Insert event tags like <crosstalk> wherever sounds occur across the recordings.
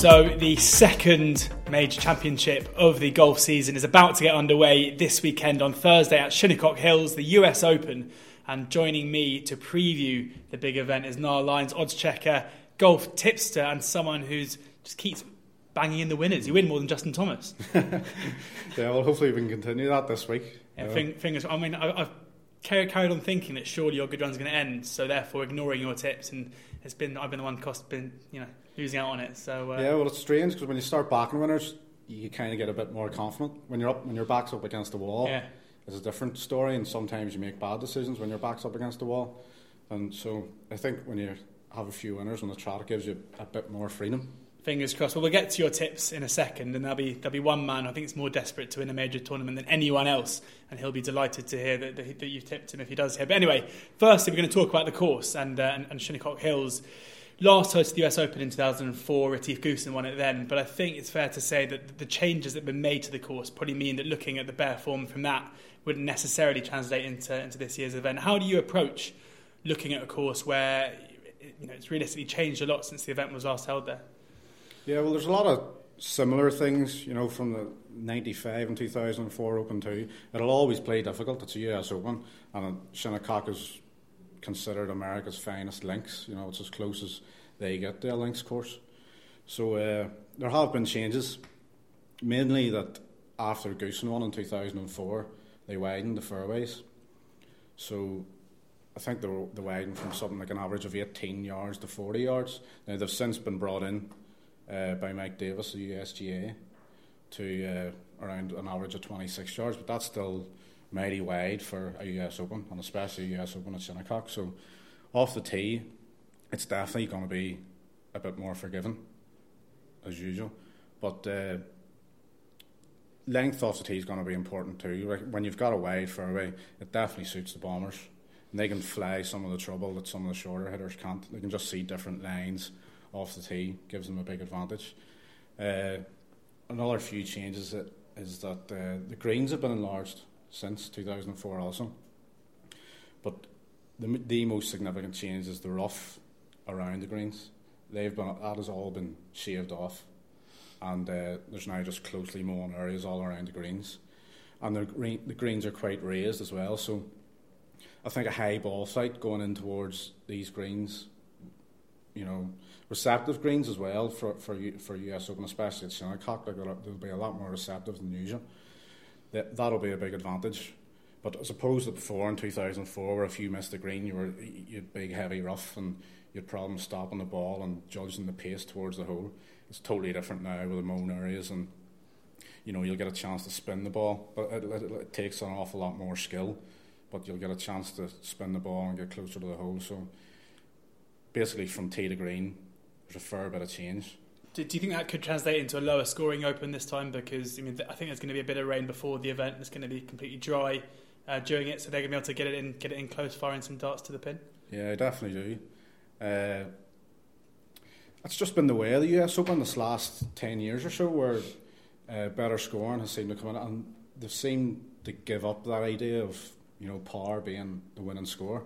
So, the second major championship of the golf season is about to get underway this weekend on Thursday at Shinnecock Hills, the US Open. And joining me to preview the big event is Niall Lyons, Oddschecker, golf tipster, and someone who's just keeps banging in the winners. You win more than Justin Thomas. <laughs> yeah, well, hopefully we can continue that this week. Yeah, fingers. I mean, I, I've carried on thinking that surely your good run's going to end, so therefore ignoring your tips, and it's been I've been the one cost been you know losing out on it. So uh, yeah, well, it's strange because when you start backing winners, you kind of get a bit more confident when you're up when your back's up against the wall. Yeah. It's a different story, and sometimes you make bad decisions when your back's up against the wall. And so I think when you have a few winners on the trot, it gives you a bit more freedom. Fingers crossed. Well, we'll get to your tips in a second, and there'll be there'll be one man I think it's more desperate to win a major tournament than anyone else, and he'll be delighted to hear that, that, that you've tipped him if he does here. But anyway, firstly, we're going to talk about the course and uh, and, and Shinnecock Hills. Last hosted the US Open in 2004, Retief Goosen won it then, but I think it's fair to say that the changes that have been made to the course probably mean that looking at the bare form from that wouldn't necessarily translate into, into this year's event. How do you approach looking at a course where you know, it's realistically changed a lot since the event was last held there? Yeah, well, there's a lot of similar things, you know, from the 95 and 2004 Open too. It'll always play difficult. It's a US Open, and Shinnecock is considered America's finest links. You know, it's as close as they get a links course. So uh, there have been changes, mainly that after Goosen won in 2004, they widened the fairways. So I think they, were, they widened from something like an average of 18 yards to 40 yards. Now they've since been brought in uh, by Mike Davis, the USGA, to uh, around an average of 26 yards, but that's still mighty wide for a US Open, and especially a US Open at Shinnecock. So off the tee, it's definitely going to be a bit more forgiving, as usual. But uh, length off the tee is going to be important too. When you've got a wide fairway, it definitely suits the bombers. And they can fly some of the trouble that some of the shorter hitters can't. They can just see different lines off the tee, gives them a big advantage. Uh, another few changes is that uh, the greens have been enlarged since 2004 also. But the, the most significant change is the rough around the greens. They've been that has all been shaved off, and uh, there's now just closely mown areas all around the greens, and the, green, the greens are quite raised as well. So I think a high ball flight going in towards these greens, you know, receptive greens as well for for for US Open, especially at Shinnecock. Like they'll be a lot more receptive than usual. That that'll be a big advantage. But as opposed to before in 2004, where if you missed the green, you were you big heavy rough and you had problems stopping the ball and judging the pace towards the hole. It's totally different now with the mown areas and you know you'll get a chance to spin the ball, but it, it, it takes an awful lot more skill. But you'll get a chance to spin the ball and get closer to the hole. So basically, from tee to green, there's a fair bit of change. Do, do, you think that could translate into a lower scoring open this time? Because I mean, I think there's going to be a bit of rain before the event. It's going to be completely dry uh, during it, so they're going to be able to get it in, get it in close, firing some darts to the pin. Yeah, I definitely do. Uh, it's just been the way of the US Open this last ten years or so, where uh, better scoring has seemed to come in, and they've seemed to give up that idea of you know par being the winning score.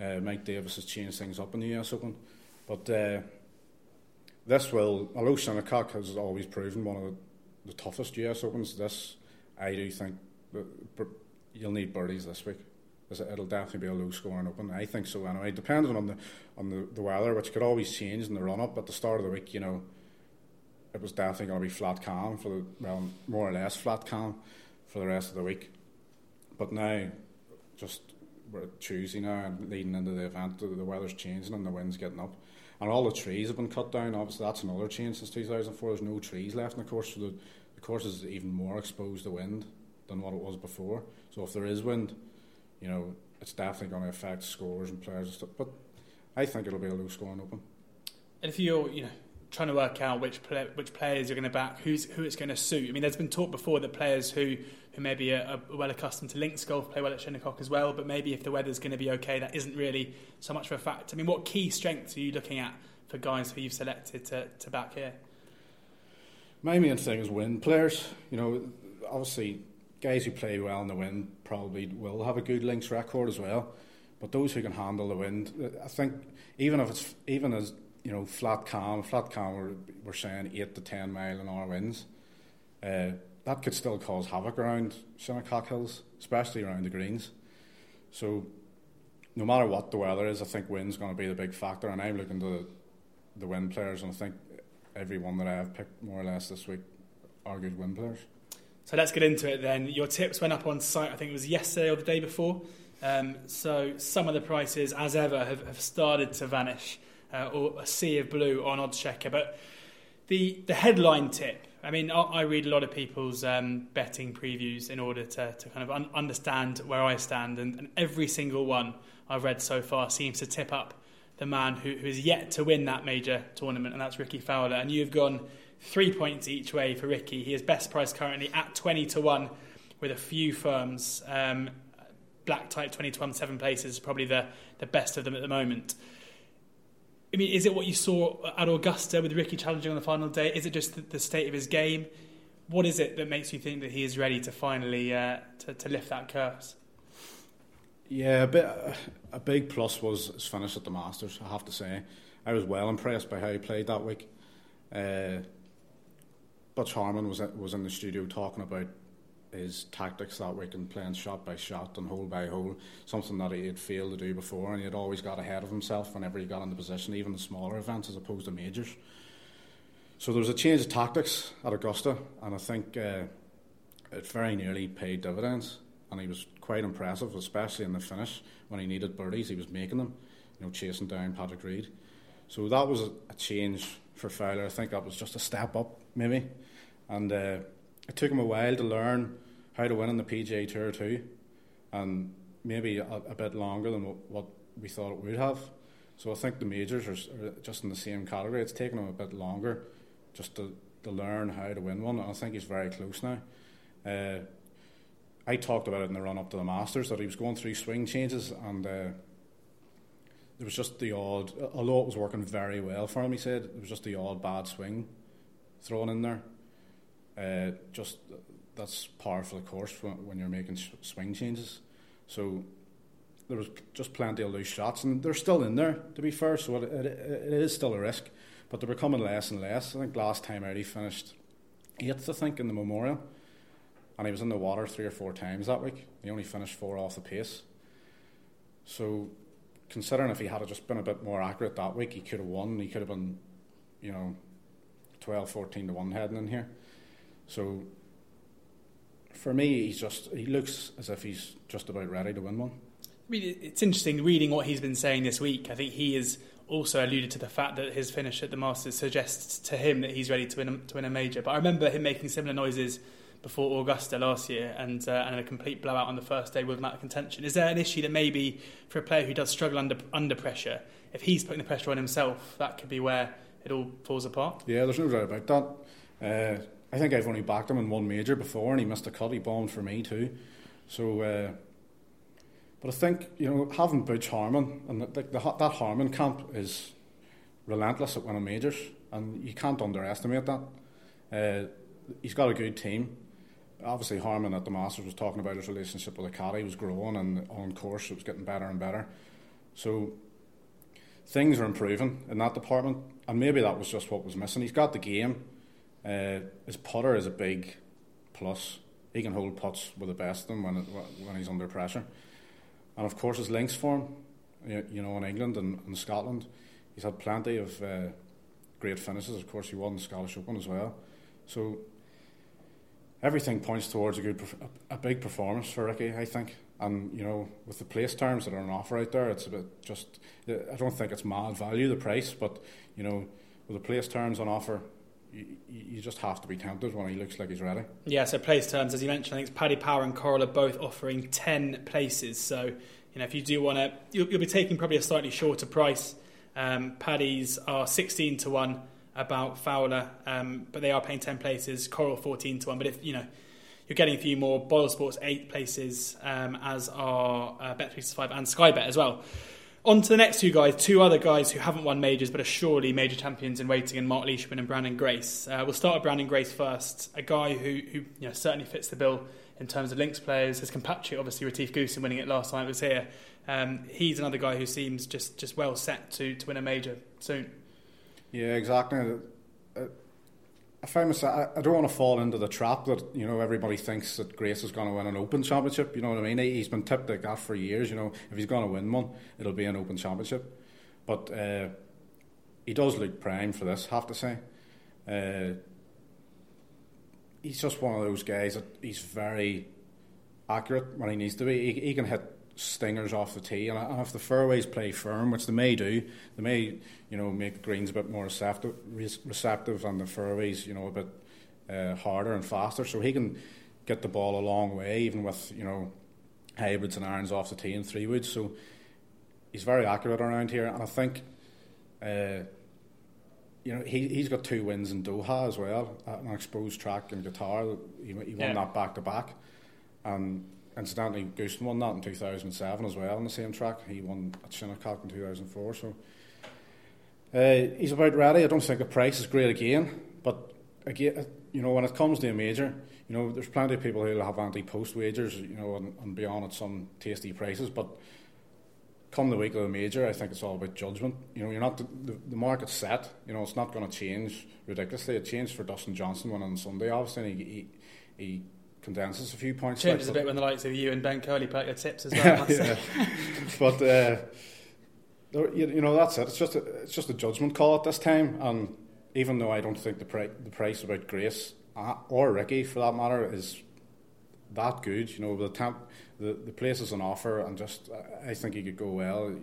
Uh, Mike Davis has changed things up in the US Open, but uh, this will, although Shinnecock has always proven one of the, the toughest US Opens, this I do think uh, you'll need birdies this week. It'll definitely be a low scoring open. I think so anyway. Depending on the on the, the weather, which could always change in the run up. At the start of the week, you know, it was definitely going to be flat calm for the well, more or less flat calm for the rest of the week. But now, just we're Tuesday now and leading into the event, the, the weather's changing and the wind's getting up and all the trees have been cut down. Obviously, that's another change since 2004. There's no trees left in the course, so the, the course is even more exposed to wind than what it was before. So if there is wind, you know, it's definitely going to affect scores and players and stuff. But I think it'll be a low scoring open. And if you're, you know, trying to work out which play, which players you're going to back, who's who it's going to suit. I mean, there's been talk before that players who who maybe are, are well accustomed to links golf play well at Shinnecock as well, but maybe if the weather's going to be okay, that isn't really so much of a fact. I mean, what key strengths are you looking at for guys who you've selected to, to back here? My main thing is wind players. You know, obviously, guys who play well in the wind probably will have a good links record as well. But those who can handle the wind, I think even if it's even as you know, flat calm, flat calm, we're, we're saying 8 to 10 mile an hour winds. Uh, that could still cause havoc around Shinnecock Hills, especially around the greens. So, no matter what the weather is, I think wind's going to be the big factor. And I'm looking to the wind players, and I think everyone that I have picked more or less this week are good wind players. So let's get into it then. Your tips went up on site, I think it was yesterday or the day before. Um, so some of the prices, as ever, have, have started to vanish, uh, or a sea of blue on Oddschecker. But the the headline tip, I mean, I, I read a lot of people's um, betting previews in order to, to kind of un- understand where I stand, and, and every single one I've read so far seems to tip up the man who, who is yet to win that major tournament, and that's Rickie Fowler. And you've gone three points each way for Rickie. He is best price currently at 20 to 1 with a few firms. Um, Black Type 20 to 1, seven places is probably the, the best of them at the moment. I mean, is it what you saw at Augusta with Rickie challenging on the final day? Is it just the, state of his game? What is it that makes you think that he is ready to finally uh, to, to lift that curse? Yeah, a, bit, a big plus was his finish at the Masters, I have to say. I was well impressed by how he played that week. Uh, Butch Harmon was was in the studio talking about his tactics that week and playing shot by shot and hole by hole, something that he had failed to do before, and he had always got ahead of himself whenever he got into position, even the smaller events as opposed to majors. So there was a change of tactics at Augusta, and I think uh, it very nearly paid dividends. And he was quite impressive, especially in the finish when he needed birdies. He was making them, you know, chasing down Patrick Reed. So that was a, change for Fowler. I think that was just a step up, maybe. And uh, it took him a while to learn how to win in the PGA Tour too, and maybe a, a bit longer than what, what, we thought it would have. So I think the majors are, are, just in the same category. It's taken him a bit longer just to, to learn how to win one, I think he's very close now. Uh, I talked about it in the run up to the Masters that he was going through swing changes and. Uh, there was just the odd, although it was working very well for him, he said, it was just the odd bad swing thrown in there. Uh, just that's par for the course when, when you're making sh- swing changes. So there was just plenty of loose shots, and they're still in there, to be fair, so it, it, it is still a risk, but they're becoming less and less. I think last time out he finished eighth, I think, in the Memorial, and he was in the water three or four times that week. He only finished four off the pace. So considering if he had just been a bit more accurate that week, he could have won. He could have been, you know, 12, 14 to 1 heading in here. So for me, he's just he looks as if he's just about ready to win one. I mean, it's interesting reading what he's been saying this week. I think he has also alluded to the fact that his finish at the Masters suggests to him that he's ready to win a, to win a major. But I remember him making similar noises before Augusta last year and, uh, and a complete blowout on the first day with of contention. Is there an issue that maybe for a player who does struggle under under pressure, if he's putting the pressure on himself, that could be where it all falls apart? Yeah, there's no doubt about that. Uh, I think I've only backed him in one major before, and he missed a cut. He bombed for me too. So, uh, but I think you know having Butch Harmon and the, the, that Harmon camp is relentless at winning majors, and you can't underestimate that. Uh, he's got a good team obviously Harmon at the Masters was talking about his relationship with the caddy was growing and on course it was getting better and better. So things are improving in that department, and maybe that was just what was missing. He's got the game. Uh, his putter is a big plus. He can hold putts with the best of them when it, when he's under pressure, and of course his links form. You know, in England and, and Scotland, he's had plenty of uh, great finishes. Of course, he won the Scottish Open as well. So everything points towards a good, a big performance for Rickie, I think, and you know, with the place terms that are on offer out there, it's a bit just. I don't think it's mad value the price, but you know, with the place terms on offer, you, you just have to be tempted when he looks like he's ready. Yeah, so place terms, as you mentioned, I think it's Paddy Power and Coral are both offering 10 places. So, you know, if you do want to, you'll, you'll, be taking probably a slightly shorter price. Um, Paddy's are 16 to 1 about Fowler, um, but they are paying 10 places, Coral 14 to 1. But if, you know, you're getting a few more, Boyle Sports 8 places, um, as are uh, Bet365 and Sky Bet as well. On to the next two guys, two other guys who haven't won majors but are surely major champions in waiting, and Mark Leishman and Branden Grace. Uh, we'll start with Branden Grace first, a guy who, who you know, certainly fits the bill in terms of links players. His compatriot, obviously, Retief Goosen winning it last time it was here. Um, he's another guy who seems just, just well set to, to win a major soon. Yeah, exactly. I find myself, I, I don't want to fall into the trap that you know everybody thinks that Grace is going to win an Open Championship. You know what I mean? He, has been tipped like that for years. You know, if he's going to win one, it'll be an Open Championship. But uh, he does look prime for this. Have to say, uh, he's just one of those guys that he's very accurate when he needs to be. He, he can hit stingers off the tee, and if the fairways play firm, which they may do, they may you know make the greens a bit more receptive, receptive and the fairways you know a bit uh, harder and faster, so he can get the ball a long way, even with you know hybrids and irons off the tee and three woods. So he's very accurate around here, and I think. Uh, you know, he, he's got two wins in Doha as well, at an exposed track and Qatar. He, he won yeah. that back to back. And incidentally, Goosen won that in 2007 as well on the same track. He won at Shinnecock in 2004. So uh, he's about ready. I don't think the price is great again, but again, you know, when it comes to a major, you know, there's plenty of people who have anti-post wagers, you know, and, and beyond at some tasty prices, but come the week of the major, I think it's all about judgment. You know, you're not the, the, the market's set. You know, it's not going to change ridiculously. It changed for Dustin Johnson when on Sunday. Obviously, he, he, he condenses a few points. Changes like, a bit when the likes of you and Ben Curley put your tips as <laughs> well. yeah. <laughs> but uh, you, you, know that's it. It's just a, it's just a judgment call at this time, and even though I don't think the pri- the price about Grace uh, or Rickie for that matter is that good, you know the temp, the the place is an offer, and just I think he could go well.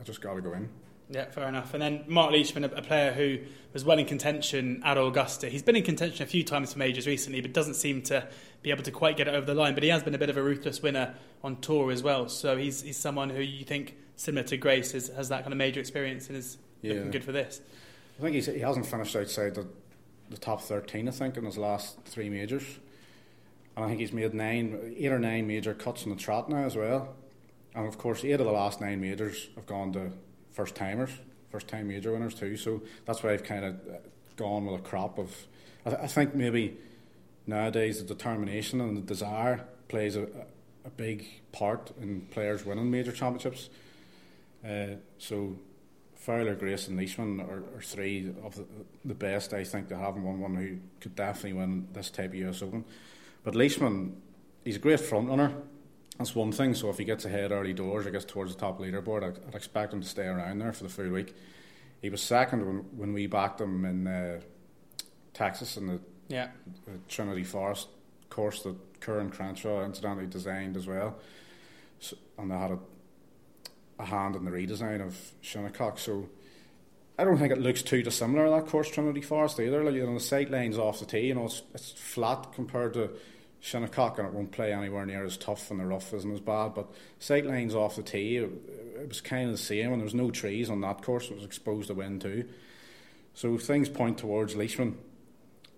I just got to go in. Yeah, fair enough. And then Mark Leishman, a, a, player who was well in contention at Augusta. He's been in contention a few times for majors recently, but doesn't seem to be able to quite get it over the line. But he has been a bit of a ruthless winner on tour as well. So he's, he's someone who you think, similar to Grace, is, has that kind of major experience and is yeah. looking good for this. I think he's, he hasn't finished outside the, the top 13, I think, in his last three majors. And I think he's made nine, eight or nine major cuts in the trot now as well. And of course, eight of the last nine majors have gone to first timers, first time major winners too. So that's why I've kind of gone with a crop of. I, th- I think maybe nowadays the determination and the desire plays a, a big part in players winning major championships. Uh, so Fowler, Grace, and Leishman are, are, three of the, the best I think they haven't won one who could definitely win this type of US Open. But Leishman, he's a great front runner. That's one thing. So if he gets ahead early doors, I guess towards the top leaderboard, I'd, I'd expect him to stay around there for the full week. He was second when, when we backed him in uh, Texas in the, yeah. the Trinity Forest course that Coore and Crenshaw incidentally designed as well. So, and they had a, a hand in the redesign of Shinnecock. So I don't think it looks too dissimilar that course, Trinity Forest either. Like you know, the sight lines off the tee, you know, it's, it's flat compared to Shinnecock and it won't play anywhere near as tough and the rough isn't as bad. But sight lines off the tee, it, it was kind of the same and there was no trees on that course. It was exposed to wind too. So things point towards Leishman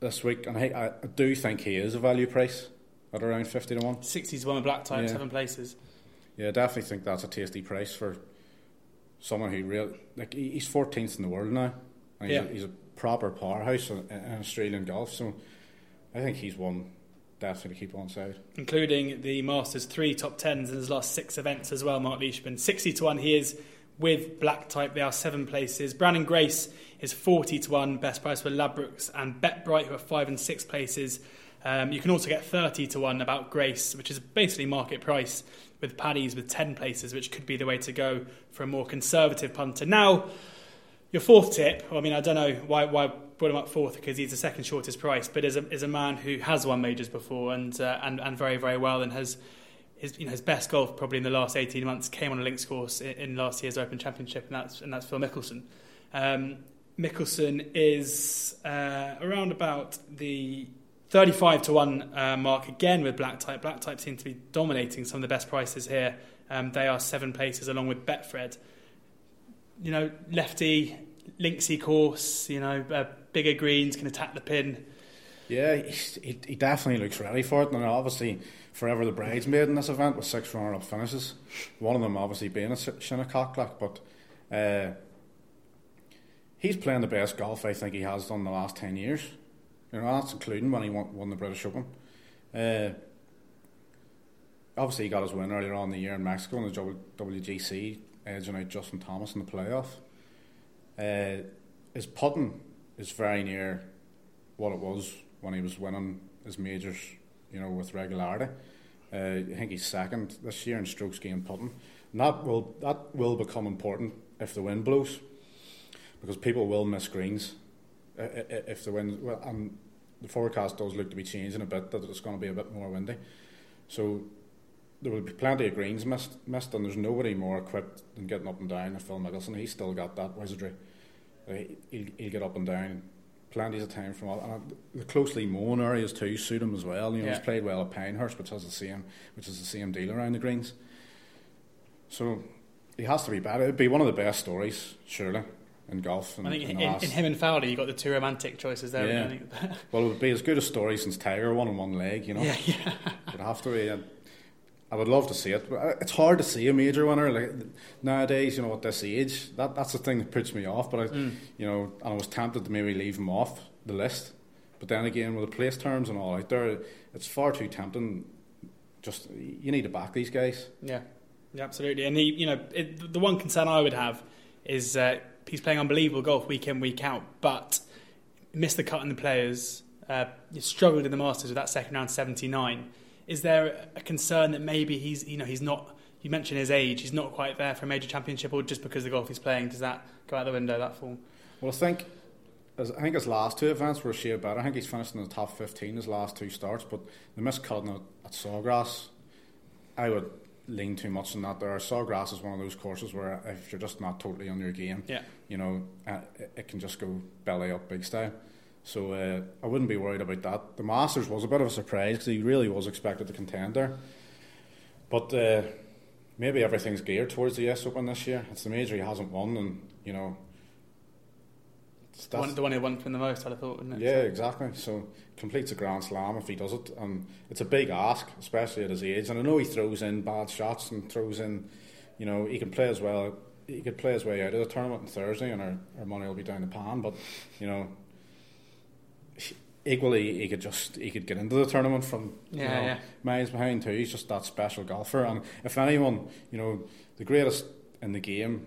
this week, and I, I do think he is a value price at around fifty to one. Sixty to one, black type, yeah. seven places. Yeah, I definitely think that's a tasty price for someone who really like he's fourteenth in the world now. And he's, yeah. a, he's a proper powerhouse in, in Australian golf, so I think he's one definitely keep on side. Including the Masters three top tens in his last six events as well, Mark Leishman. 60 to 1 he is with black type. They are seven places. Branden Grace is 40 to 1, best price for Ladbrokes and BetBright, who are five and six places. Um, you can also get 30 to 1 about Grace, which is basically market price, with Paddy's with 10 places, which could be the way to go for a more conservative punter. Now, your fourth tip, I mean, I don't know why, why brought him up fourth because he's the second shortest price, but is a, is a man who has won majors before and, uh, and, and very, very well and has his, you know, his best golf probably in the last 18 months came on a links course in, in last year's Open Championship, and that's, and that's Phil Mickelson. Um, Mickelson is uh, around about the 35 to 1 uh, mark again with Black Type. Black Type seem to be dominating some of the best prices here. Um, they are seven places along with Betfred. You know, lefty, linksy course, you know, uh, bigger greens, can attack the pin. Yeah, he, he definitely looks ready for it. And obviously, forever the bridesmaid in this event with six runner up finishes. One of them obviously being a Shinnecock, like, but uh, he's playing the best golf I think he has done in the last 10 years. You know, that's including when he won, won the British Open. Uh, obviously, he got his win earlier on in the year in Mexico in the WGC, edging out Justin Thomas in the playoff. Uh, his putting is very near what it was when he was winning his majors, you know, with regularity. Uh, I think he's second this year in strokes gained putting. And that will that will become important if the wind blows, because people will miss greens if the wind. Well, and the forecast does look to be changing a bit. That it's going to be a bit more windy, so there will be plenty of greens missed, missed and there's nobody more equipped than getting up and down than Phil Mickelson. He's still got that wizardry. He'll, he'll get up and down plenty of time from all. And the closely mown areas too suit him as well. You know, yeah. he's played well at Pinehurst, which has the same, which is the same deal around the greens. So he has to be better. It'd be one of the best stories, surely, in golf. In, I think in, in, in, him and Fowler, you got the two romantic choices there. Yeah. <laughs> well, it would be as good a story since Tiger won on one leg. You know, yeah, yeah. <laughs> it'd have to be. I would love to see it, but it's hard to see a major winner like nowadays. You know, at this age, that that's the thing that puts me off. But I, mm. you know, and I was tempted to maybe leave him off the list. But then again, with the place terms and all out there, it's far too tempting. Just you need to back these guys. Yeah, yeah, absolutely. And he, you know, it, the one concern I would have is uh, he's playing unbelievable golf week in week out, but missed the cut in the players. Uh, struggled in the Masters with that second round seventy nine is there a concern that maybe he's you know he's not? You mentioned his age; he's not quite there for a major championship, or just because the golf he's playing, does that go out the window? That form? Well, I think. I think his last two events were sheer better. I think he's finished in the top 15 his last two starts, but the missed cutting at, at Sawgrass, I would lean too much on that. There, Sawgrass is one of those courses where if you're just not totally on your game, yeah. you know, uh, it, it can just go belly up big style. So uh, I wouldn't be worried about that. The Masters was a bit of a surprise because he really was expected to contend there. But uh, maybe everything's geared towards the US Open this year. It's the major he hasn't won, and you know. The one, the one he won from the most, I'd have thought, wouldn't it? Yeah, exactly. So completes a Grand Slam if he does it, and it's a big ask, especially at his age. And I know he throws in bad shots and throws in, you know, he can play as well. He could play his way out of the tournament on Thursday, and our, our money will be down the pan. But you know, equally he could just he could get into the tournament from yeah, you know, yeah. miles behind too. He's just that special golfer, and if anyone, you know, the greatest in the game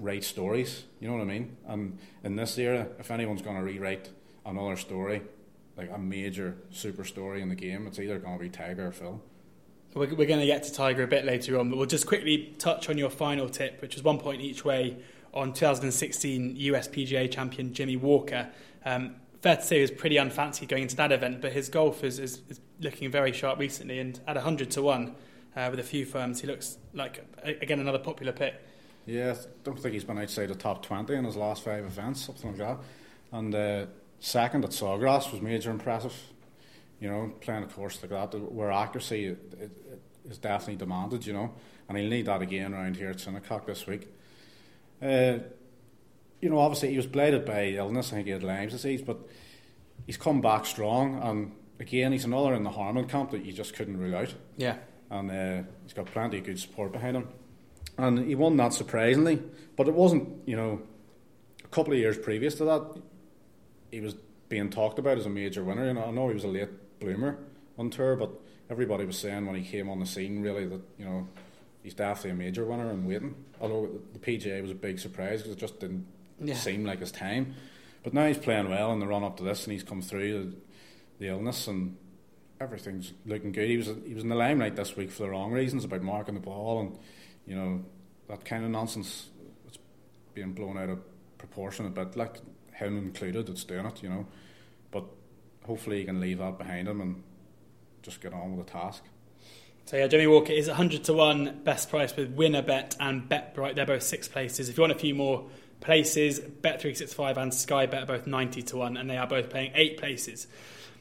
write stories. You know what I mean? And in this era, if anyone's going to rewrite another story, like a major super story in the game, it's either going to be Tiger or Phil. We're, we're going to get to Tiger a bit later on, but we'll just quickly touch on your final tip, which was one point each way on 2016 US PGA champion Jimmy Walker. Um, fair to say he was pretty unfancy going into that event, but his golf is, is, is looking very sharp recently, and at 100 to 1 uh, with a few firms, he looks like, again, another popular pick. Yeah, I don't think he's been outside the top 20 in his last five events, something like that. And uh, second at Sawgrass was major impressive. You know, playing a course like that, where accuracy is definitely demanded, you know, and he'll need that again around here at Shinnecock this week. Uh, you know, obviously he was blighted by illness. I think he had Lyme's disease, but he's come back strong. And again, he's another in the Harmon camp that you just couldn't rule out. Yeah. And uh, he's got plenty of good support behind him. And he won that surprisingly, but it wasn't, you know, a couple of years previous to that, he was being talked about as a major winner. You know, I know he was a late bloomer on tour, but everybody was saying when he came on the scene, really, that, you know, he's definitely a major winner and waiting. Although the PGA was a big surprise because it just didn't yeah. seem like his time. But now he's playing well in the run up to this, and he's come through the, the illness, and everything's looking good. He was he was in the limelight this week for the wrong reasons about marking the ball, and you know that kind of nonsense. It's being blown out of proportion a bit, like him included. It's doing it, you know. But hopefully he can leave that behind him and just get on with the task. So yeah, Jimmy Walker is 100 to 1 best price with Winner Bet and BetBright. They're both six places. If you want a few more places. Bet365 and Sky Bet are both 90 to 1, and they are both paying eight places.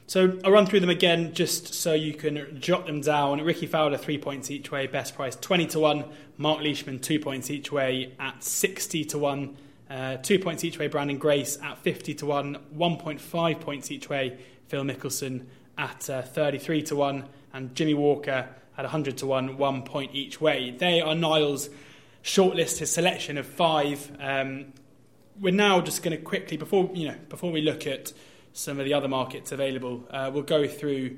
So I'll run through them again just so you can jot them down. Rickie Fowler, three points each way, best price 20 to 1. Mark Leishman, two points each way at 60 to 1. Uh, two points each way, Branden Grace at 50 to 1. 1.5 points each way, Phil Mickelson at uh, 33 to 1. And Jimmy Walker at 100 to 1, one point each way. They are Niall's shortlist his selection of five. Um, we're now just going to quickly before you know before we look at some of the other markets available, uh, we'll go through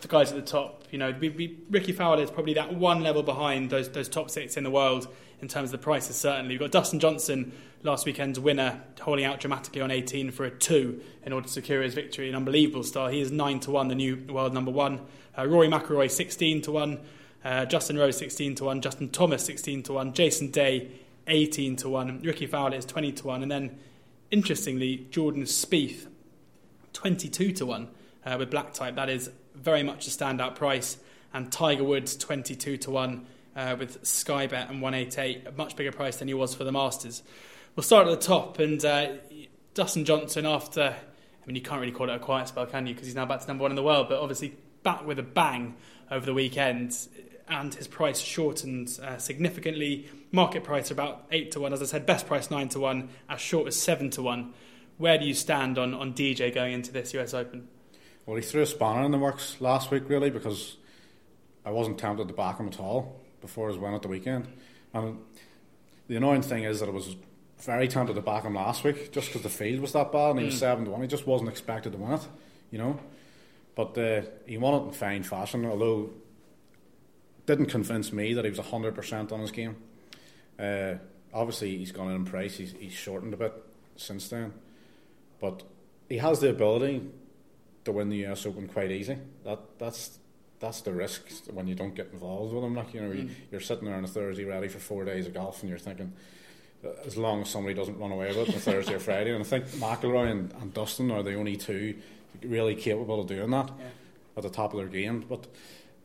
the guys at the top. You know, we, we, Rickie Fowler is probably that one level behind those those top six in the world in terms of the prices, certainly. We've got Dustin Johnson, last weekend's winner, holding out dramatically on 18 for a 2 in order to secure his victory. An unbelievable start. He is 9 to 1, the new world number one. Uh, Rory McIlroy, 16 to 1. Uh, Justin Rose, 16 to 1. Justin Thomas, 16 to 1. Jason Day, 18 to 1. Rickie Fowler is 20 to 1. And then, interestingly, Jordan Spieth, 22 to 1 uh, with black type. That is very much a standout price. And Tiger Woods, 22 to 1 uh, with Sky Bet and 188, a much bigger price than he was for the Masters. We'll start at the top. And uh, Dustin Johnson, after, I mean, you can't really call it a quiet spell, can you? Because he's now back to number one in the world, but obviously back with a bang over the weekend. And his price shortened uh, significantly. Market price are about 8 to 1. As I said, best price 9 to 1, as short as 7 to 1. Where do you stand on, on DJ going into this US Open? Well, he threw a spanner in the works last week, really, because I wasn't tempted to back him at all before his win at the weekend. And the annoying thing is that I was very tempted to back him last week just because the field was that bad and he was mm. 7 to 1. He just wasn't expected to win it, you know. But uh, he won it in fine fashion, although didn't convince me that he was 100% on his game. Uh, obviously, he's gone in price, he's, he's shortened a bit since then. But he has the ability to win the US Open quite easy. That that's that's the risk when you don't get involved with him. Like you know, mm. you're sitting there on a Thursday ready for four days of golf, and you're thinking, as long as somebody doesn't run away with it on Thursday or Friday. And I think McIlroy and, and Dustin are the only two really capable of doing that yeah. at the top of their game. But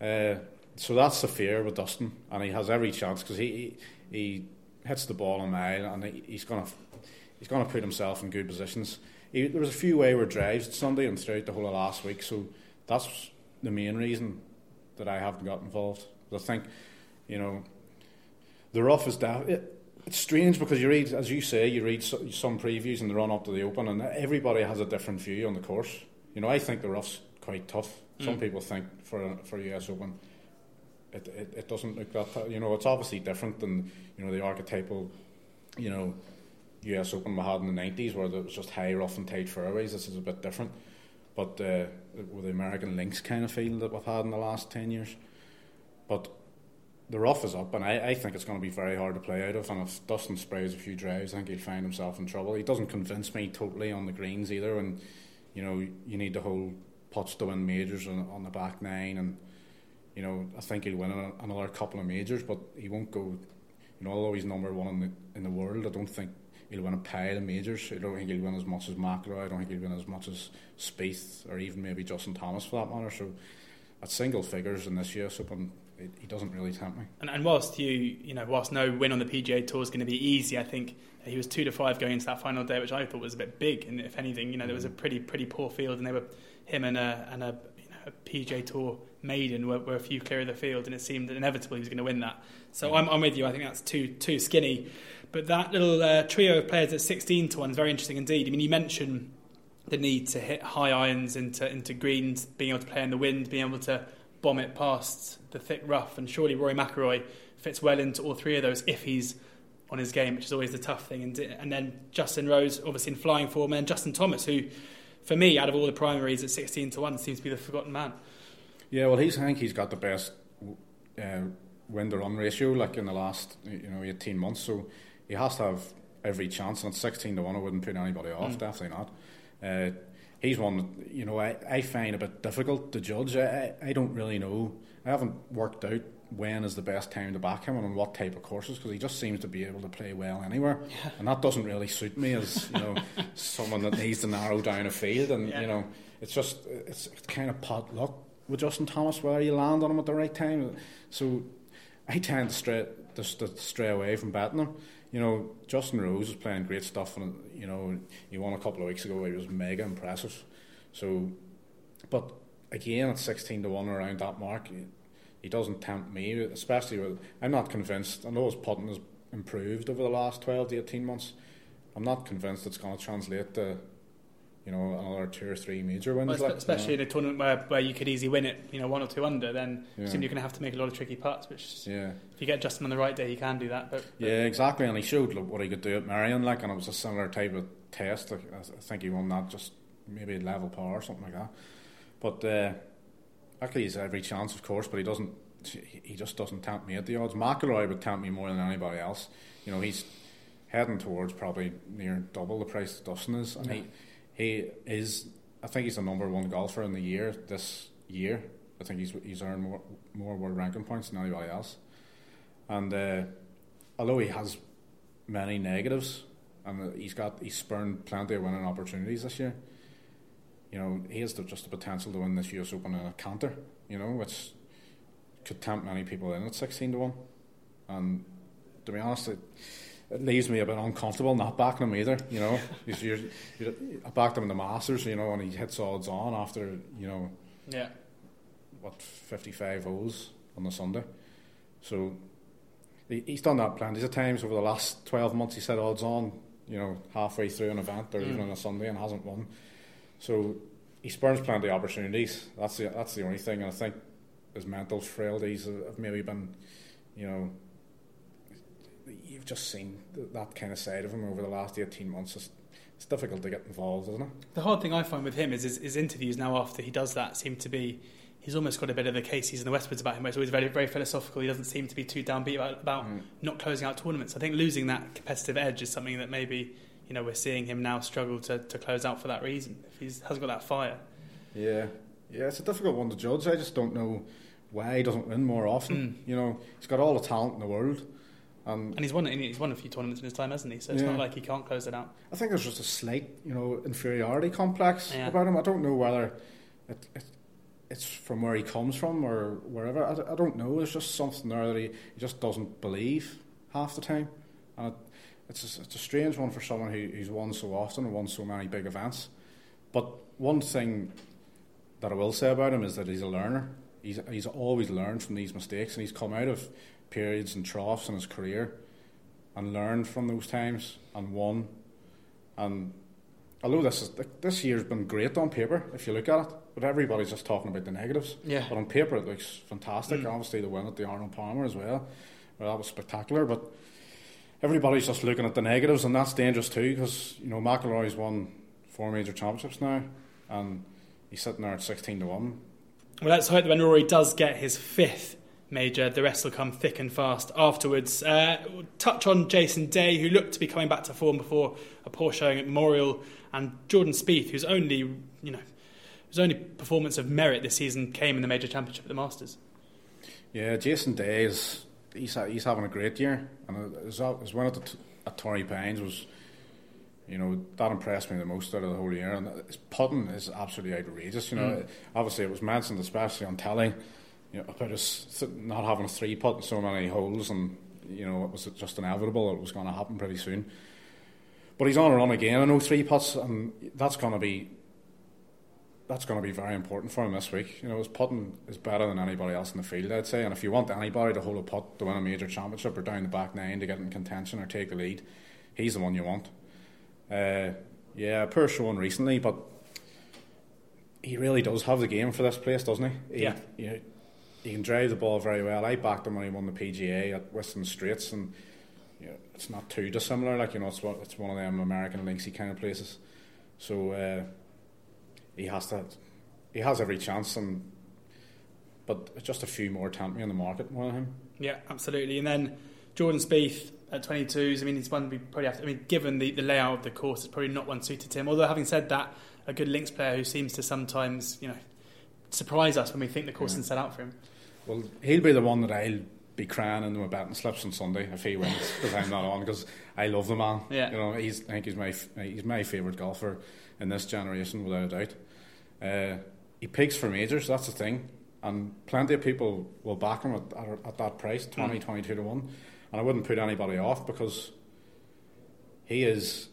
uh, so that's the fear with Dustin, and he has every chance because he, he, he hits the ball a mile, and he, he's gonna he's gonna put himself in good positions he, there was a few wayward drives Sunday and throughout the whole of last week, so that's the main reason that I haven't got involved. I think, you know, the rough is down. It, it's strange because you read, as you say, you read some previews in the run up to the Open, and everybody has a different view on the course. You know, I think the rough's quite tough. Some mm. people think for for US Open, it, it, it doesn't look that. You know, it's obviously different than you know the archetypal, you know, US Open we had in the 90s where it was just high, rough and tight fairways. This is a bit different. But uh, with the American links kind of feel that we've had in the last 10 years. But the rough is up, and I, I think it's going to be very hard to play out of. And if Dustin sprays a few drives, I think he'll find himself in trouble. He doesn't convince me totally on the greens either. And, you know, you need to hold putts to win majors on, on the back nine. And, you know, I think he'll win another couple of majors, but he won't go, you know, although he's number one in the, in the world, I don't think he'll win a pile of majors. I don't think he'll win as much as McIlroy. I don't think he'll win as much as Spieth or even maybe Justin Thomas for that matter. So at single figures in this US Open, he doesn't really tempt me. And, and whilst you, you know, whilst no win on the PGA Tour is going to be easy, I think he was two to five going into that final day, which I thought was a bit big. And if anything, you know, there was a mm. pretty pretty poor field, and they were him and a and a, you know, a PGA Tour maiden were, were, a few clear of the field, and it seemed inevitable he was going to win that. So I'm, I'm with you. I think that's too too skinny. But that little uh, trio of players at 16 to 1 is very interesting indeed. I mean, you mentioned the need to hit high irons into, into greens, being able to play in the wind, being able to bomb it past the thick rough. And surely Rory McIlroy fits well into all three of those if he's on his game, which is always the tough thing. And, and then Justin Rose, obviously in flying form, and Justin Thomas, who, for me, out of all the primaries at 16 to 1, seems to be the forgotten man. Yeah, well, he's, I think he's got the best uh, win to run ratio like in the last you know 18 months. So he has to have every chance. And at 16 to 1, I wouldn't put anybody off, mm. definitely not. Uh, he's one, you know, I, I find a bit difficult to judge. I, I don't really know. I haven't worked out when is the best time to back him and on what type of courses because he just seems to be able to play well anywhere, yeah. and that doesn't really suit me as you know <laughs> someone that needs to narrow down a field. And yeah. you know, it's just it's, it's kind of pot luck with Justin Thomas where you land on him at the right time. So I tend to stray just to stray away from betting him you know, Justin Rose is playing great stuff, and you know, he won a couple of weeks ago. He was mega impressive. So, but again, at sixteen to one around that mark, he, he doesn't tempt me. Especially with, I'm not convinced. I know his putting has improved over the last twelve to eighteen months. I'm not convinced it's going to translate to you know, another two or three major wins. Well, especially you know. in a tournament where, where you could easily win it, you know, one or two under, then yeah. you're going to have to make a lot of tricky putts. Which, yeah. if you get Justin on the right day, you can do that. But, but yeah, exactly, and he showed what he could do at Merion, like, and it was a similar type of test. Like, I think he won that just maybe level par or something like that. But uh, actually, he's every chance, of course, but he doesn't he just doesn't tempt me at the odds. McIlroy would tempt me more than anybody else. You know, he's heading towards probably near double the price Dustin is, and yeah. he he is. I think he's the number one golfer in the year this year. I think he's he's earned more more world ranking points than anybody else. And uh, although he has many negatives, and he's got he's spurned plenty of winning opportunities this year. You know, he has the, just the potential to win this US Open in a canter. You know, which could tempt many people in at sixteen to one. And to be honest, it, it leaves me a bit uncomfortable not backing him either. You know, <laughs> you're, you're, I backed him in the Masters. You know, and he hits odds on after you know, yeah, what fifty five holes on the Sunday. So he, he's done that plenty of times over the last twelve months. He set odds on, you know, halfway through an event or mm. even on a Sunday and hasn't won. So he spurns plenty of opportunities. That's the that's the only thing. And I think his mental frailties have maybe been, you know, you've just seen that kind of side of him over the last 18 months. It's, it's difficult to get involved, isn't it? The hard thing I find with him is his, his, interviews now after he does that seem to be. He's almost got a bit of the Casey's and the Westwoods about him. Where it's always very, very philosophical. He doesn't seem to be too downbeat about, about mm. not closing out tournaments. I think losing that competitive edge is something that maybe you know we're seeing him now struggle to, to close out for that reason. If he hasn't got that fire. Yeah, yeah, it's a difficult one to judge. I just don't know why he doesn't win more often. Mm. You know, he's got all the talent in the world. Um, and he's won he's won a few tournaments in his time, hasn't he? So it's yeah. not like he can't close it out. I think there's just a slight, you know, inferiority complex yeah. about him. I don't know whether it, it, it's from where he comes from or wherever. I, I don't know. There's just something there that he, he just doesn't believe half the time, and it, it's a, it's a strange one for someone who, who's won so often and won so many big events. But one thing that I will say about him is that he's a learner. He's he's always learned from these mistakes, and he's come out of periods and troughs in his career and learned from those times and won. And although this is this year's been great on paper, if you look at it, but everybody's just talking about the negatives. Yeah. But on paper, it looks fantastic. Mm. Obviously, the win at the Arnold Palmer as well, well, that was spectacular. But everybody's just looking at the negatives, and that's dangerous too because you know McIlroy's won four major championships now, and he's sitting there at sixteen to one. Well, let's hope that when Rory does get his fifth major. The rest will come thick and fast afterwards. Uh, we'll touch on Jason Day, who looked to be coming back to form before a poor showing at Memorial, and Jordan Spieth, whose only you know whose only performance of merit this season came in the major championship at the Masters. Yeah, Jason Day is he's he's having a great year, and his, his win at, the, at Torrey Pines was. You know that impressed me the most out of the whole year, and his putting is absolutely outrageous. You know, mm. obviously it was mentioned, especially on telly, you know, about us not having a three putt in so many holes, and you know it was just inevitable it was going to happen pretty soon. But he's on and on again, I know three putts, and that's going to be that's going to be very important for him this week. You know, his putting is better than anybody else in the field, I'd say. And if you want anybody to hold a putt to win a major championship or down the back nine to get in contention or take the lead, he's the one you want. Uh, yeah, poor showing recently, but he really does have the game for this place, doesn't he? he yeah. You he can drive the ball very well. I backed him when he won the PGA at Whistling Straits, and you know, it's not too dissimilar. Like you know, it's it's one of them American linksy kind of places. So uh, he has to, he has every chance, and but just a few more tempt me in the market more than him. Yeah, absolutely. And then Jordan Spieth at 22s. I mean, he's one to be probably. After, I mean, given the, the layout of the course, it's probably not one suited to him. Although having said that, a good links player who seems to sometimes, you know, surprise us when we think the course yeah. is set out for him. Well, he'll be the one that I'll be crying into my betting slips on Sunday if he wins because I'm not on because I love the man. Yeah. You know, he's I think he's my he's my favourite golfer in this generation without a doubt. Uh, he picks for majors, that's the thing, and plenty of people will back him at, at, at that price, 20, mm. 22 to one, and I wouldn't put anybody off because he is.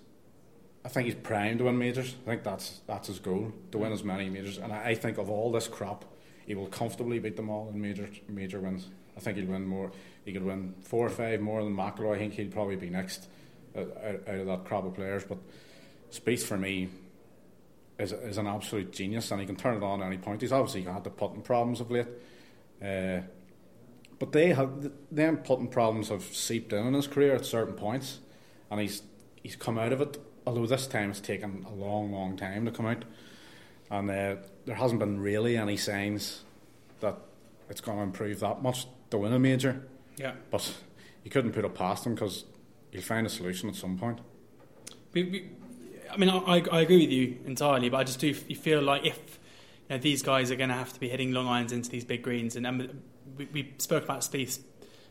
I think he's primed to win majors. I think that's that's his goal to win as many majors, and I, I think of all this crop he will comfortably beat them all in major major wins. I think he'll win more. He could win four or five more than McIlroy. I think he'll probably be next uh, out, out, of that crop of players. But Spieth for me is is an absolute genius, and he can turn it on at any point. He's obviously had the putting problems of late, uh, but they have them putting problems have seeped in in his career at certain points, and he's he's come out of it. Although this time it's taken a long, long time to come out and uh, there hasn't been really any signs that it's going to improve that much to win a major. Yeah. But you couldn't put it past him because you'll find a solution at some point. We, we, I mean, I, I agree with you entirely, but I just do you feel like if you know, these guys are going to have to be hitting long irons into these big greens, and, and we, we spoke about Spieth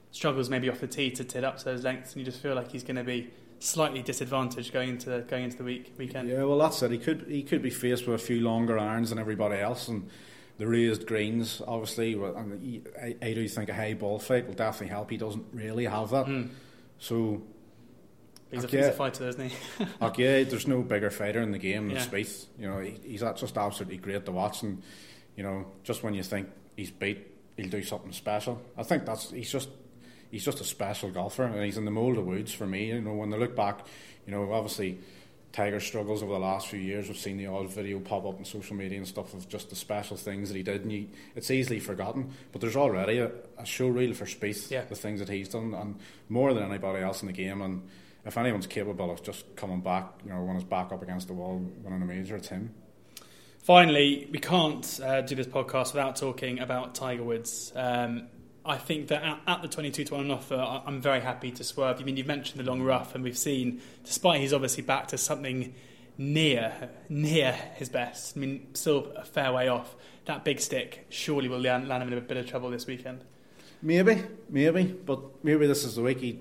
struggles maybe off the tee to tit up to those lengths, and you just feel like he's going to be slightly disadvantaged going into the, going into the week weekend. Yeah, well, that's it. He could he could be faced with a few longer irons than everybody else, and the raised greens, obviously. And I, I do think a high ball flight will definitely help. He doesn't really have that, Mm. so He's, a, Okay. he's a fighter, isn't he? <laughs> yeah, there's no bigger fighter in the game than Yeah. Spieth. You know, he, he's just absolutely great to watch, and you know, just when you think he's beat, he'll do something special. I think that's he's just he's just a special golfer, and he's in the mould of Woods for me. You know, when they look back, you know, obviously. Tiger struggles over the last few years. We've seen the odd video pop up on social media and stuff of just the special things that he did, and you, it's easily forgotten. But there's already a, a show reel for Spieth, Yeah. the things that he's done, and more than anybody else in the game. And if anyone's capable of just coming back, you know, when he's back up against the wall, winning a major, it's him. Finally, we can't uh, do this podcast without talking about Tiger Woods. Um, I think that at, at the 22 to 1 offer, I- I'm very happy to swerve. I mean, you've mentioned the long rough, and we've seen, despite he's obviously back to something near near his best, I mean, still a fair way off, that big stick surely will land, land him in a bit of trouble this weekend. Maybe, maybe, but maybe this is the week he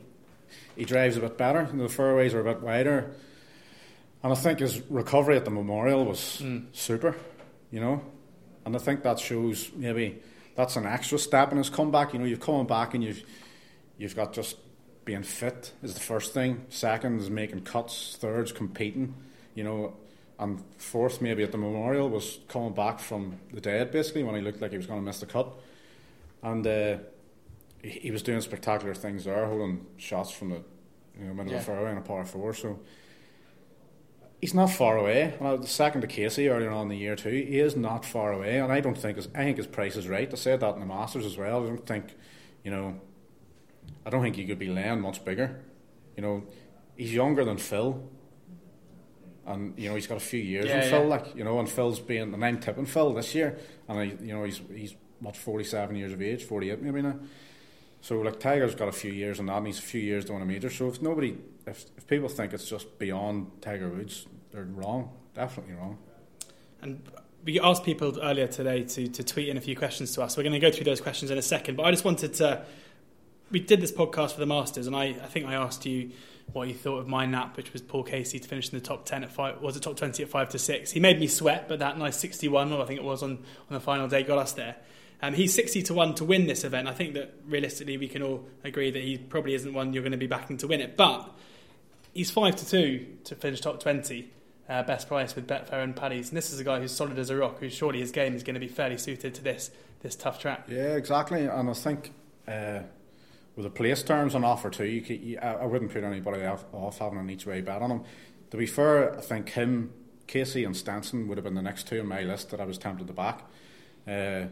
he drives a bit better. You know, the fairways are a bit wider, and I think his recovery at the Memorial was Mm. super. You know, and I think that shows maybe that's an extra step in his comeback. You know, you've come back and you've you've got just being fit is the first thing. Second is making cuts. Third's competing. You know, and fourth maybe at the Memorial was coming back from the dead basically when he looked like he was going to miss the cut, and. Uh, he he was doing spectacular things there, holding shots from the you know, middle Yeah. of the fairway and a par four. So he's not far away. Well, the second to Casey earlier on in the year too, he is not far away, and I don't think his, I think his price is right. I said that in the Masters as well. I don't think, you know, I don't think he could be laying much bigger. You know, he's younger than Phil. And you know he's got a few years Yeah, on Phil, like you know, and Phil's being, and I'm tipping Phil this year, and I, you know, he's he's what forty seven years of age, forty eight maybe now. So like Tiger's got a few years on that, and he's a few years win a major. So if nobody, if, if people think it's just beyond Tiger Woods, they're wrong. Definitely wrong. And we asked people earlier today to, to tweet in a few questions to us. We're going to go through those questions in a second, but I just wanted to. We did this podcast for the Masters, and I, I think I asked you what you thought of my nap, which was Paul Casey to finish in the top ten at five. Was it top twenty at five to six? He made me sweat, but that nice sixty-one, or I think it was on on the final day, got us there. Um, he's sixty to one to win this event. I think that realistically, we can all agree that he probably isn't one you're going to be backing to win it, but he's five to two to finish top twenty. Uh, best price with Betfair and Paddy's, and this is a guy who's solid as a rock. Who surely his game is going to be fairly suited to this this tough track. Yeah, exactly. And I think uh, with the place terms on offer too, you, could, you I, wouldn't put anybody off, off having an each way bet on him. To be fair, I think him, Casey, and Stenson would have been the next two on my list that I was tempted to back. Uh,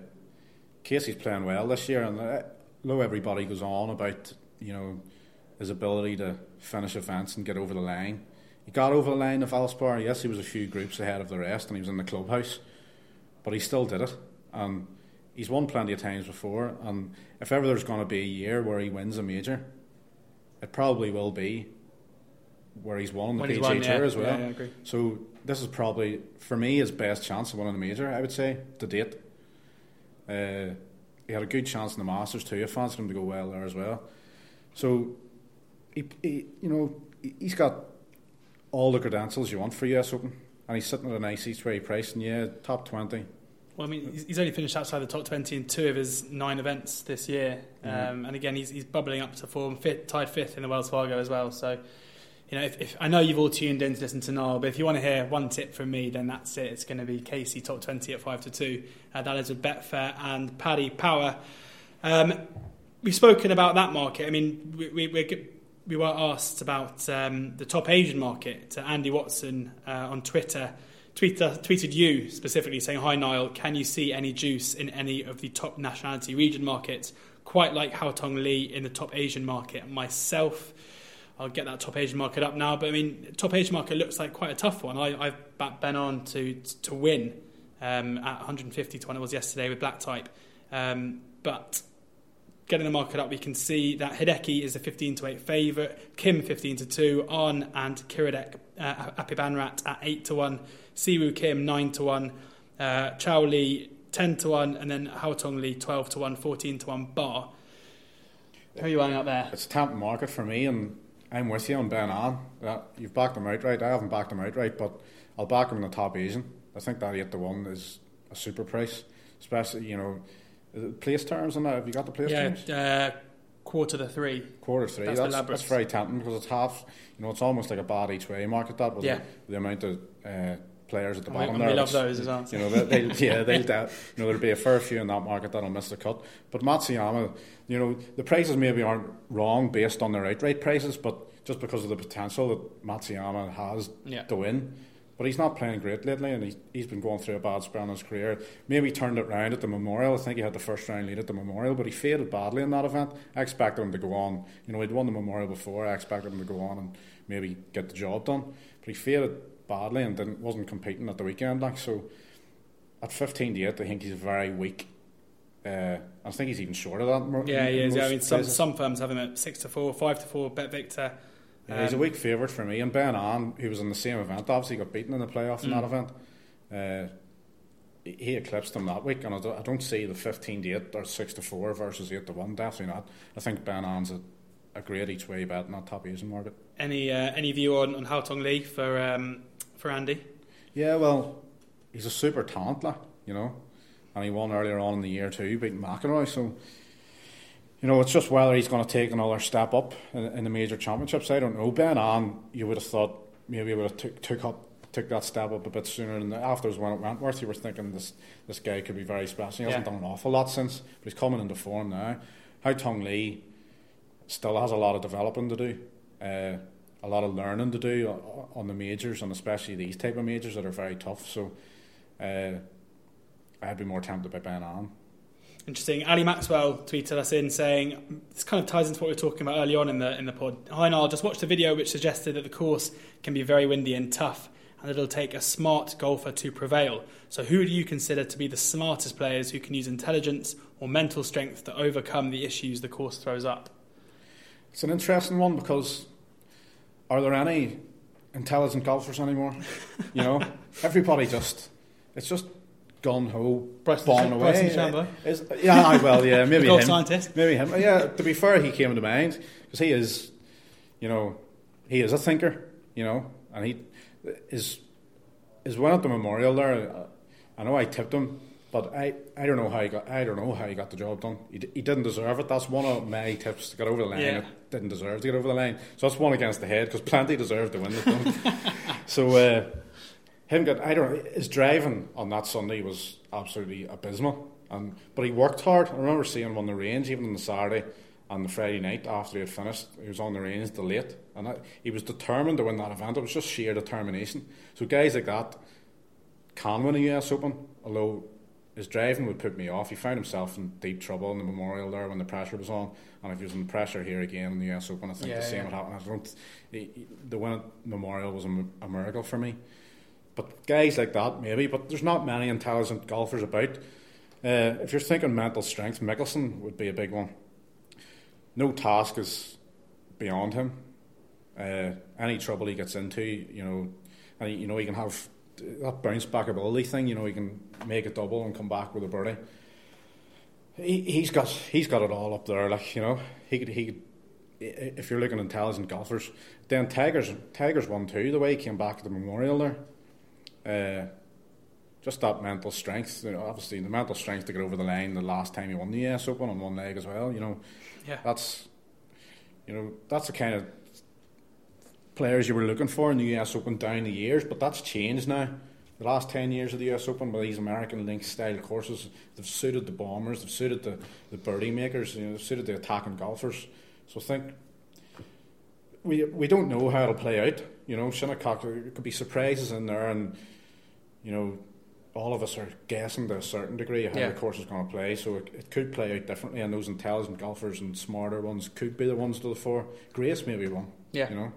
Casey's playing well this year, and uh, though everybody goes on about you know his ability to finish events and get over the line, he got over the line of Valspar. Yes, he was a few groups ahead of the rest, and he was in the clubhouse, but he still did it. And he's won plenty of times before. And if ever there's going to be a year where he wins a major, it probably will be where he's won the When PGA won, Tour yeah. as well. Yeah, yeah, I agree. So this is probably for me his best chance of winning a major. I would say to date. Uh, he had a good chance in the Masters too. I fancied him to go well there as well. So he, he you know, he's got all the credentials you want for US Open, and he's sitting at a nice each way price. And yeah, top twenty. Well, I mean, he's- only finished outside the top 20 in two of his nine events this year. Mhm. Um, and again, he's, he's bubbling up to form, fit, tied fifth in the Wells Fargo as well. So, you know, if, if I know you've all tuned in to listen to Niall, but if you want to hear one tip from me, then that's it. It's going to be Casey top 20 at 5 to 2. Uh, that is with Betfair and Paddy Power. Um, we've spoken about that market. I mean, we, we, we're, we were asked about um, the top Asian market. Andy Watson uh, on Twitter tweet, tweeted you specifically saying, Hi Niall, can you see any juice in any of the top nationality region markets? Quite like Haotong Li in the top Asian market. Myself, I'll get that top Asian market up now, but I mean, top Asian market looks like quite a tough one. I, I've backed Ben An to, to win um, at 150 to 1 it was yesterday with Black Type. Um, but getting the market up, we can see that Hideki is a 15 to 8 favourite, Kim 15 to 2, On and Kiradech uh, Aphibarnrat at 8 to 1, Siwoo Kim 9 to 1, uh, Chao Li 10 to 1, and then Haotong Li 12 to 1, 14 to 1 bar. Who are you eyeing up there? It's a tempting market for me, and I'm with you on Ben An. You've backed him outright. I haven't backed him outright, but I'll back him in the top Asian. I think that 8 to 1 is a super price, especially, you know, place terms on that? Have you got the place yeah, terms? Uh, quarter to three. Quarter three. That's, that's, that's, very tempting because it's half. You know, it's almost like a bad each way market that with yeah. the, the, amount of uh, players at the and bottom we, there. We love those as well. You know, they, they, yeah, they'll. you know, there'll be a fair few in that market that'll miss the cut. But Matsuyama, you know, the prices maybe aren't wrong based on their outright prices, but just because of the potential that Matsuyama has yeah. to win. But he's not playing great lately, and he's, he's been going through a bad spell in his career. Maybe turned it round at the Memorial. I think he had the first round lead at the Memorial, but he faded badly in that event. I expected him to go on. You know, he'd won the Memorial before. I expected him to go on and maybe get the job done. But he faded badly and didn't wasn't competing at the weekend. Like so, at fifteen to eight, I think he's very weak. Uh, I think he's even shorter than that. Yeah, he is. Yeah, I mean, some, some firms have him at six to four, five to four. Bet Victor. Yeah, he's a um, weak favourite for me. And Ben An, who was in the same event, obviously got beaten in the playoff mm. in that mm. event. Uh, he eclipsed him that week, and I don't, I don't see the 15 to 8 or 6 to 4 versus 8 to 1. Definitely not. I think Ben An's a, a great each way bet in that top Asian market. Any uh, any view on, on Haotong Li for, um, for Andy? Yeah, well, he's a super talent, like, you know, and he won earlier on in the year too, beating McIlroy, so you know, it's just whether he's going to take another step up in, in the major championships. I don't know. Ben An, you would have thought maybe he would have took, took up took that step up a bit sooner. And afterwards, when it Wentworth, you were thinking this this guy could be very special. He hasn't done an awful lot since, but he's coming into form now. How Haotong Li still has a lot of developing to do, uh, a lot of learning to do on the majors, and especially these type of majors that are very tough. So, uh, I'd be more tempted by Ben An. Interesting. Ali Maxwell tweeted us in saying this kind of ties into what we were talking about early on in the in the pod. Hi Niall, just watched a video which suggested that the course can be very windy and tough, and that it'll take a smart golfer to prevail. So, who do you consider to be the smartest players who can use intelligence or mental strength to overcome the issues the course throws up? It's an interesting one because are there any intelligent golfers anymore? you know, <laughs> everybody just it's just gun ho, born away. Is, yeah, well, yeah, <laughs> maybe him. scientist. Maybe him. Yeah, to be fair, he came to mind because he is, you know, he is a thinker, you know, and he is is one at the memorial there. I know I tipped him, but I, I don't know how he got I don't know how he got the job done. He, he didn't deserve it. That's one of my tips to get over the line. Yeah. Didn't deserve to get over the line. So that's one against the head because plenty deserved to win it. <laughs> so. Uh, him get I don't know, his driving on that Sunday was absolutely abysmal. And but he worked hard. I remember seeing him on the range even on the Saturday and the Friday night after he had finished. He was on the range the late, and I, he was determined to win that event. It was just sheer determination. So guys like that can win a US Open, although his driving would put me off. He found himself in deep trouble in the Memorial there when the pressure was on, and if he was pressure here again in the US Open, I think yeah, the same yeah. would happen. I don't. He, he, the win at Memorial was a, a miracle for me. But guys like that, maybe. But there's not many intelligent golfers about. Uh, if you're thinking mental strength, Mickelson would be a big one. No task is beyond him. Uh, any trouble he gets into, you know, and he, you know he can have that bounce back ability thing. You know, he can make a double and come back with a birdie. He, he's got he's got it all up there. Like you know, he could he could. If you're looking at intelligent golfers, then Tiger's Tiger's won too. The way he came back at the Memorial there, uh, just that mental strength. You know, obviously, the mental strength to get over the line the last time you won the US Open on one leg as well. You know, yeah. that's you know that's the kind of players you were looking for in the US Open down the years, but that's changed now. The last ten years of the US Open, with these American link style courses, they've suited the bombers, they've suited the, the birdie makers, you know, they've suited the attacking golfers. So I think we we don't know how it'll play out. You know, Shinnecock there could be surprises in there, and you know, all of us are guessing to a certain degree how yeah. the course is going to play. So it, it, could play out differently, and those intelligent golfers and smarter ones could be the ones to the fore. Grace maybe one. Yeah, you know,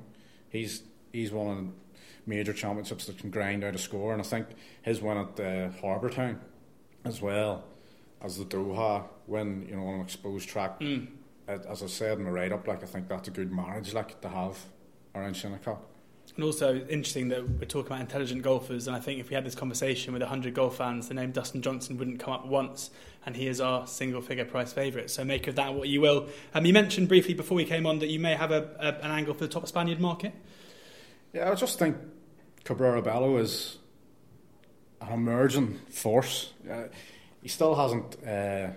he's he's won major championships that can grind out a score, and I think his win at uh, Harbour Town as well. as the Doha win, you know, on an exposed track. Mm. As I said in the write up, like I think that's a good marriage, like to have around Shinnecock. And also interesting that we're talking about intelligent golfers, and I think if we had this conversation with 100 golf fans, the name Dustin Johnson wouldn't come up once, and he is our single-figure price favourite. So make of that what you will. Um, you mentioned briefly before we came on that you may have a, a, an angle for the top Spaniard market. Yeah, I just think Cabrera Bello is an emerging force. Uh, he still hasn't. Uh,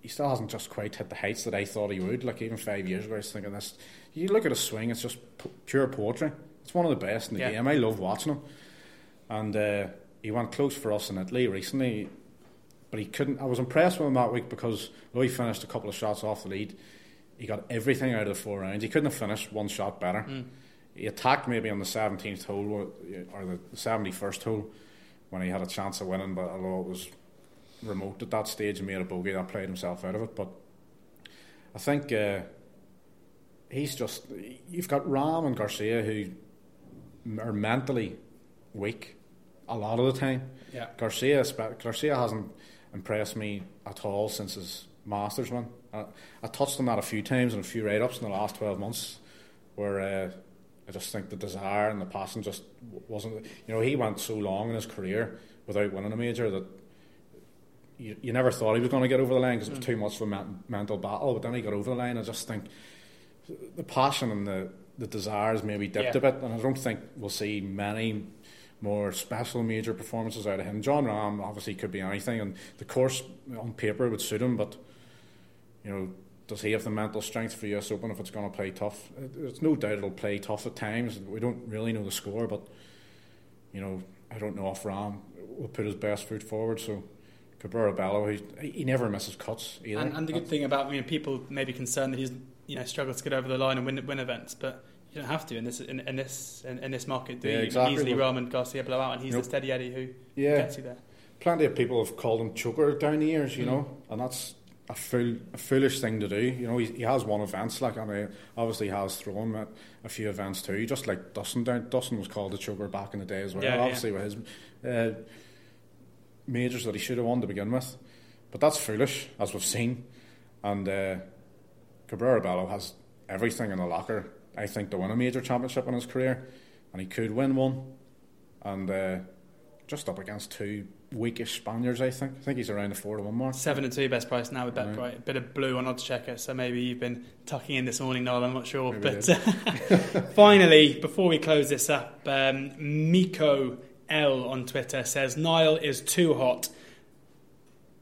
he still hasn't just quite hit the heights that I thought he would. Like even five years ago, I was thinking this. You look at his swing; it's just pure poetry. It's one of the best in the yeah. game. I love watching him, and uh, he went close for us in Italy recently, but he couldn't. I was impressed with him that week because though he finished a couple of shots off the lead, he got everything out of the four rounds. He couldn't have finished one shot better. Mm. He attacked maybe on the seventeenth hole or the seventy-first hole when he had a chance of winning, but although it was remote at that stage and made a bogey that played himself out of it. But I think uh, he's just you've got Rahm and Garcia who are mentally weak a lot of the time. Yeah. Garcia Garcia hasn't impressed me at all since his Masters win. I, I touched on that a few times in a few write ups in the last twelve months, where uh, I just think the desire and the passion just wasn't. You know, he went so long in his career without winning a major that you, you never thought he was going to get over the line because it was mm. too much of a mental battle. But then he got over the line. I just think the passion and the the desires maybe dipped yeah. a bit, and I don't think we'll see many more special major performances out of him. Jon Rahm obviously could be anything, and the course on paper would suit him, but you know, does he have the mental strength for US Open if it's going to play tough? There's no doubt it'll play tough at times. We don't really know the score, but you know, I don't know if Rahm will put his best foot forward. So Cabrera Bello, he, he never misses cuts either. And, and the good thing about you know, people may be concerned that he's you know struggle to get over the line and win win events, but you don't have to in this in, in this in, in, this market. Do yeah, you? Exactly. Easily Rahm and Garcia blow out, and he's the steady Eddie who yeah. gets you there. Plenty of people have called him choker down the years, you mm. know, and that's a fool, a foolish thing to do. You know, he, he has won events like I mean, obviously has thrown at a few events too. Just like Dustin down, Dustin was called a choker back in the day as well. Yeah, obviously yeah. with his uh, majors that he should have won to begin with, but that's foolish as we've seen. And uh, Cabrera Bello has everything in the locker. I think to win a major championship in his career, and he could win one. And uh, just up against two weakish Spaniards, I think. I think he's around the four to one mark. Seven and two best price now with BetBright. Right. A bit of blue on Oddschecker, so maybe you've been tucking in this morning, Noel. I'm not sure. Maybe but <laughs> finally, before we close this up, um, Miko L on Twitter says Niall is too hot.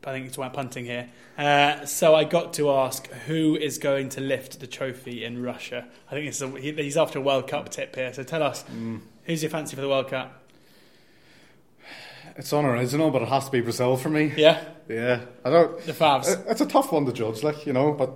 I think it's about punting here. Uh, so I got to ask who is going to lift the trophy in Russia. I think a, he's after a World Cup tip here. So tell us, mm. who's your fancy for the World Cup? It's on unoriginal, but it has to be Brazil for me. Yeah, yeah. I don't. The Favs. It's a tough one to judge, like you know, but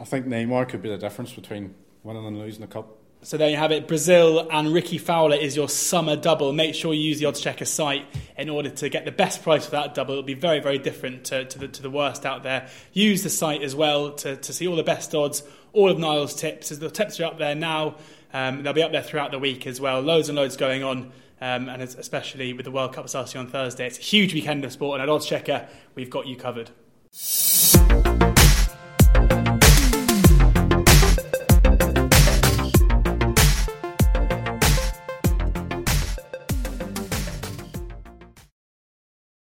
I think Neymar could be the difference between winning and losing the cup. So there you have it. Brazil and Rickie Fowler is your summer double. Make sure you use the Oddschecker site in order to get the best price for that double. It'll be very, very different to, to, the, to the worst out there. Use the site as well to, to see all the best odds, all of Niall's tips. The tips are up there now, um, they'll be up there throughout the week as well. Loads and loads going on. Um, and especially with the World Cup starting on Thursday, it's a huge weekend of sport. And at Oddschecker, we've got you covered.